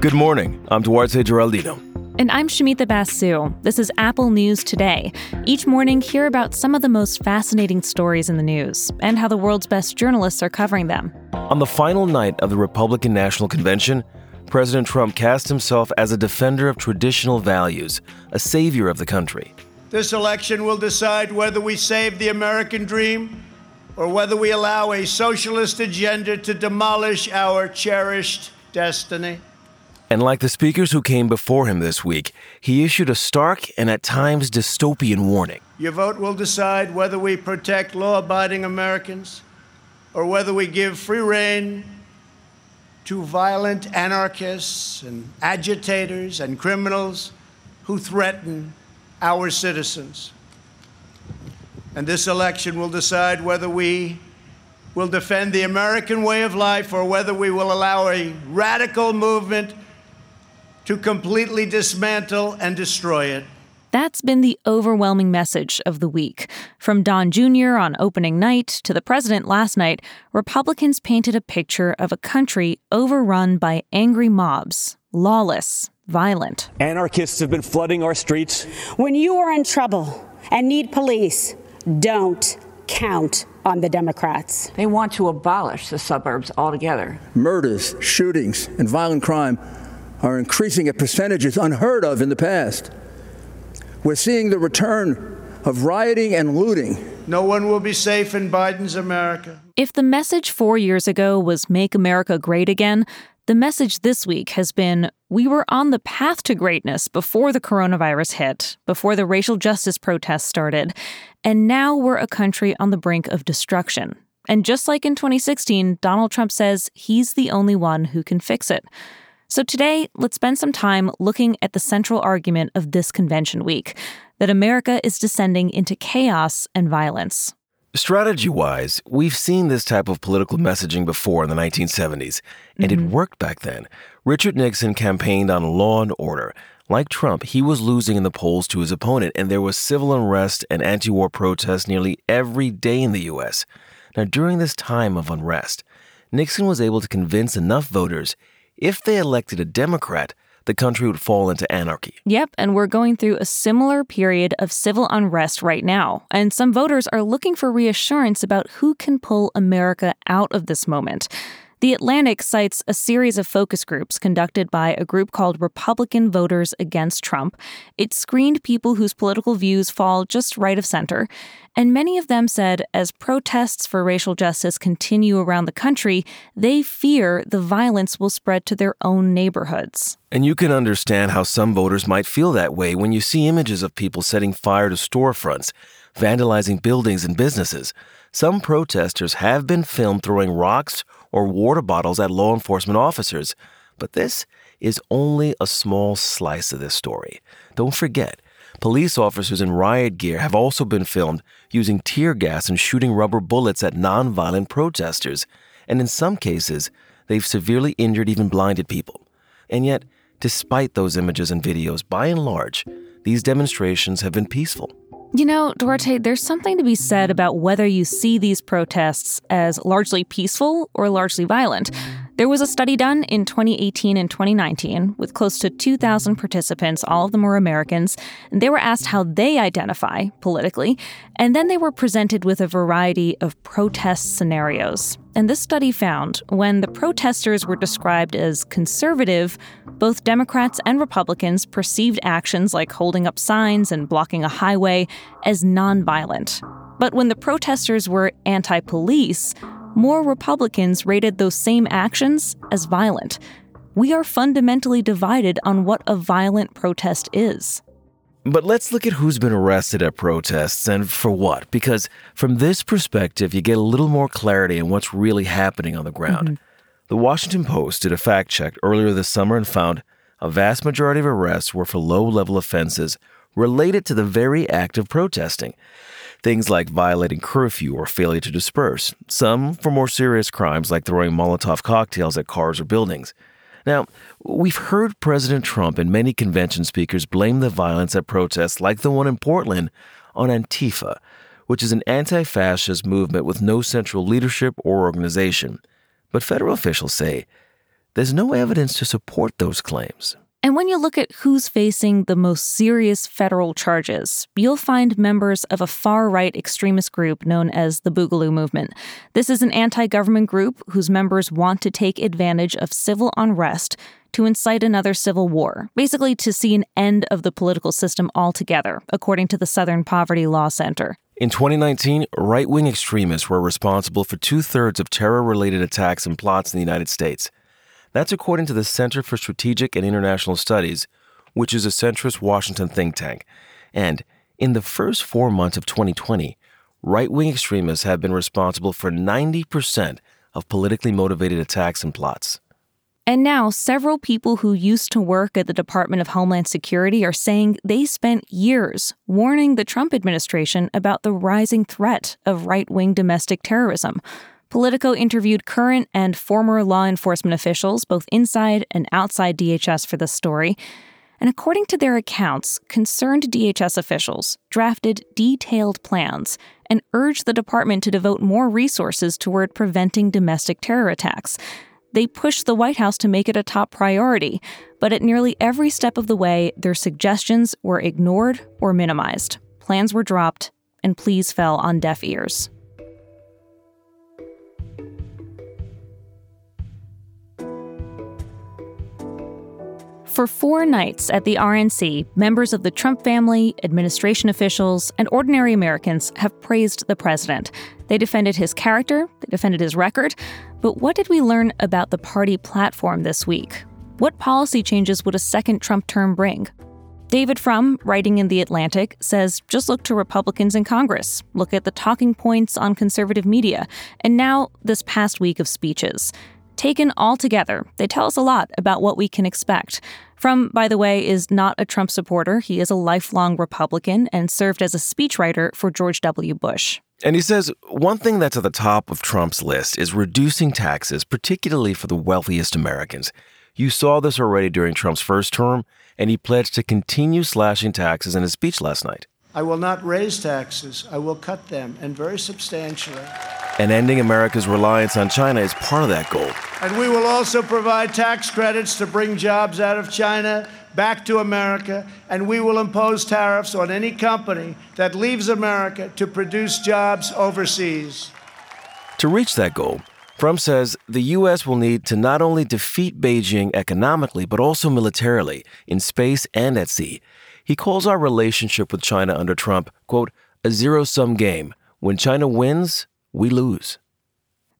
Good morning. I'm Duarte Geraldino. And I'm Shamita Basu. This is Apple News Today. Each morning, hear about some of the most fascinating stories in the news and how the world's best journalists are covering them. On the final night of the Republican National Convention, President Trump cast himself as a defender of traditional values, a savior of the country. This election will decide whether we save the American dream or whether we allow a socialist agenda to demolish our cherished destiny. And like the speakers who came before him this week, he issued a stark and at times dystopian warning. Your vote will decide whether we protect law abiding Americans or whether we give free rein to violent anarchists and agitators and criminals who threaten our citizens. And this election will decide whether we will defend the American way of life or whether we will allow a radical movement to completely dismantle and destroy it. That's been the overwhelming message of the week. From Don Jr. on opening night to the president last night, Republicans painted a picture of a country overrun by angry mobs, lawless, violent. Anarchists have been flooding our streets. When you are in trouble and need police, don't count on the Democrats. They want to abolish the suburbs altogether. Murders, shootings, and violent crime are increasing at percentages unheard of in the past. We're seeing the return of rioting and looting. No one will be safe in Biden's America. If the message four years ago was Make America Great Again, the message this week has been We were on the path to greatness before the coronavirus hit, before the racial justice protests started, and now we're a country on the brink of destruction. And just like in 2016, Donald Trump says he's the only one who can fix it. So today, let's spend some time looking at the central argument of this convention week that America is descending into chaos and violence. Strategy wise, we've seen this type of political messaging before in the 1970s, and mm-hmm. it worked back then. Richard Nixon campaigned on law and order. Like Trump, he was losing in the polls to his opponent, and there was civil unrest and anti war protests nearly every day in the U.S. Now, during this time of unrest, Nixon was able to convince enough voters if they elected a Democrat, the country would fall into anarchy. Yep, and we're going through a similar period of civil unrest right now. And some voters are looking for reassurance about who can pull America out of this moment. The Atlantic cites a series of focus groups conducted by a group called Republican Voters Against Trump. It screened people whose political views fall just right of center, and many of them said as protests for racial justice continue around the country, they fear the violence will spread to their own neighborhoods. And you can understand how some voters might feel that way when you see images of people setting fire to storefronts, vandalizing buildings and businesses. Some protesters have been filmed throwing rocks or water bottles at law enforcement officers. But this is only a small slice of this story. Don't forget, police officers in riot gear have also been filmed using tear gas and shooting rubber bullets at nonviolent protesters, and in some cases, they've severely injured, even blinded people. And yet, despite those images and videos, by and large, these demonstrations have been peaceful. You know, Duarte, there's something to be said about whether you see these protests as largely peaceful or largely violent. There was a study done in 2018 and 2019 with close to 2,000 participants, all of them were Americans, and they were asked how they identify politically, and then they were presented with a variety of protest scenarios. And this study found when the protesters were described as conservative, both Democrats and Republicans perceived actions like holding up signs and blocking a highway as nonviolent. But when the protesters were anti police, more Republicans rated those same actions as violent. We are fundamentally divided on what a violent protest is. But let's look at who's been arrested at protests and for what, because from this perspective, you get a little more clarity on what's really happening on the ground. Mm-hmm. The Washington Post did a fact check earlier this summer and found a vast majority of arrests were for low level offenses related to the very act of protesting. Things like violating curfew or failure to disperse, some for more serious crimes like throwing Molotov cocktails at cars or buildings. Now, we've heard President Trump and many convention speakers blame the violence at protests like the one in Portland on Antifa, which is an anti fascist movement with no central leadership or organization. But federal officials say there's no evidence to support those claims. And when you look at who's facing the most serious federal charges, you'll find members of a far right extremist group known as the Boogaloo Movement. This is an anti government group whose members want to take advantage of civil unrest to incite another civil war, basically to see an end of the political system altogether, according to the Southern Poverty Law Center. In 2019, right wing extremists were responsible for two thirds of terror related attacks and plots in the United States. That's according to the Center for Strategic and International Studies, which is a centrist Washington think tank. And in the first four months of 2020, right wing extremists have been responsible for 90% of politically motivated attacks and plots. And now, several people who used to work at the Department of Homeland Security are saying they spent years warning the Trump administration about the rising threat of right wing domestic terrorism. Politico interviewed current and former law enforcement officials, both inside and outside DHS, for this story. And according to their accounts, concerned DHS officials drafted detailed plans and urged the department to devote more resources toward preventing domestic terror attacks. They pushed the White House to make it a top priority, but at nearly every step of the way, their suggestions were ignored or minimized. Plans were dropped, and pleas fell on deaf ears. For four nights at the RNC, members of the Trump family, administration officials, and ordinary Americans have praised the president. They defended his character, they defended his record. But what did we learn about the party platform this week? What policy changes would a second Trump term bring? David Frum, writing in The Atlantic, says just look to Republicans in Congress, look at the talking points on conservative media, and now this past week of speeches. Taken all together, they tell us a lot about what we can expect. Frum, by the way, is not a Trump supporter. He is a lifelong Republican and served as a speechwriter for George W. Bush. And he says one thing that's at the top of Trump's list is reducing taxes, particularly for the wealthiest Americans. You saw this already during Trump's first term, and he pledged to continue slashing taxes in his speech last night. I will not raise taxes, I will cut them, and very substantially. And ending America's reliance on China is part of that goal. And we will also provide tax credits to bring jobs out of China back to America, and we will impose tariffs on any company that leaves America to produce jobs overseas. To reach that goal, Trump says the U.S. will need to not only defeat Beijing economically, but also militarily, in space and at sea. He calls our relationship with China under Trump, quote, a zero sum game. When China wins, we lose.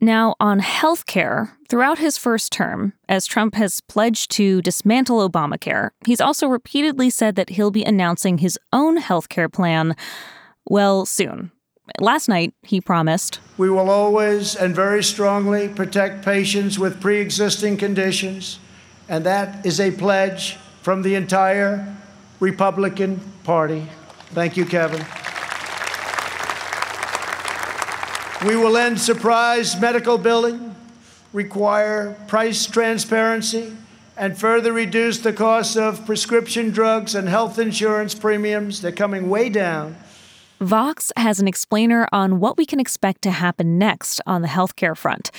Now, on health care, throughout his first term, as Trump has pledged to dismantle Obamacare, he's also repeatedly said that he'll be announcing his own health care plan, well, soon. Last night, he promised We will always and very strongly protect patients with pre existing conditions, and that is a pledge from the entire Republican Party. Thank you, Kevin. We will end surprise medical billing, require price transparency, and further reduce the cost of prescription drugs and health insurance premiums. They're coming way down. Vox has an explainer on what we can expect to happen next on the healthcare front.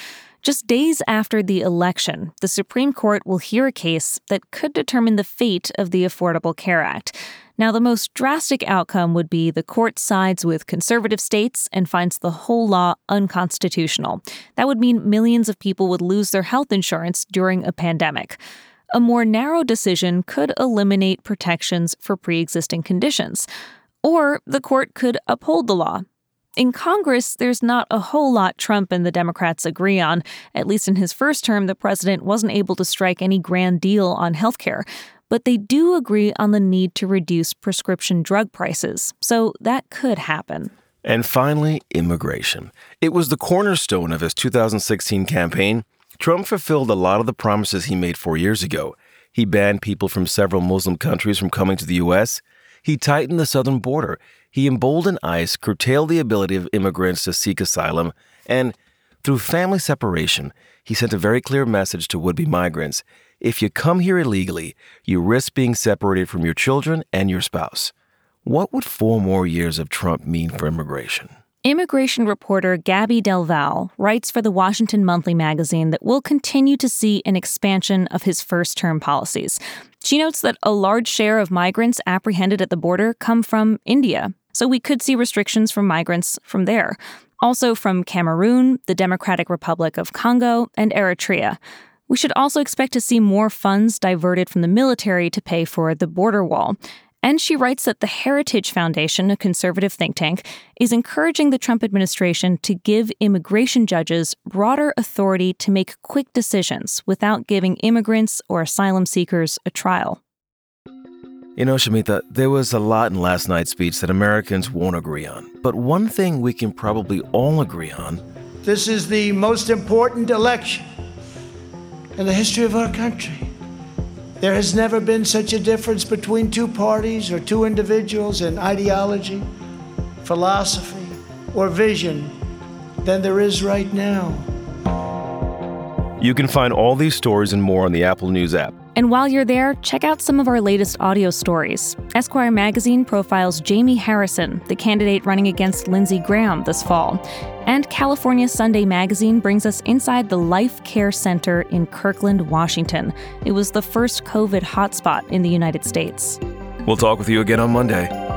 Just days after the election, the Supreme Court will hear a case that could determine the fate of the Affordable Care Act. Now, the most drastic outcome would be the court sides with conservative states and finds the whole law unconstitutional. That would mean millions of people would lose their health insurance during a pandemic. A more narrow decision could eliminate protections for pre existing conditions. Or the court could uphold the law. In Congress, there's not a whole lot Trump and the Democrats agree on. At least in his first term, the president wasn't able to strike any grand deal on health care but they do agree on the need to reduce prescription drug prices. So that could happen. And finally, immigration. It was the cornerstone of his 2016 campaign. Trump fulfilled a lot of the promises he made four years ago. He banned people from several Muslim countries from coming to the U.S. He tightened the southern border. He emboldened ICE, curtailed the ability of immigrants to seek asylum, and through family separation, he sent a very clear message to would be migrants if you come here illegally, you risk being separated from your children and your spouse. What would four more years of Trump mean for immigration? Immigration reporter Gabby Del writes for the Washington Monthly magazine that we'll continue to see an expansion of his first term policies. She notes that a large share of migrants apprehended at the border come from India, so we could see restrictions for migrants from there. Also from Cameroon, the Democratic Republic of Congo, and Eritrea. We should also expect to see more funds diverted from the military to pay for the border wall. And she writes that the Heritage Foundation, a conservative think tank, is encouraging the Trump administration to give immigration judges broader authority to make quick decisions without giving immigrants or asylum seekers a trial. You know, Shamita, there was a lot in last night's speech that Americans won't agree on. But one thing we can probably all agree on this is the most important election in the history of our country. There has never been such a difference between two parties or two individuals in ideology, philosophy, or vision than there is right now. You can find all these stories and more on the Apple News app. And while you're there, check out some of our latest audio stories. Esquire magazine profiles Jamie Harrison, the candidate running against Lindsey Graham this fall. And California Sunday magazine brings us inside the Life Care Center in Kirkland, Washington. It was the first COVID hotspot in the United States. We'll talk with you again on Monday.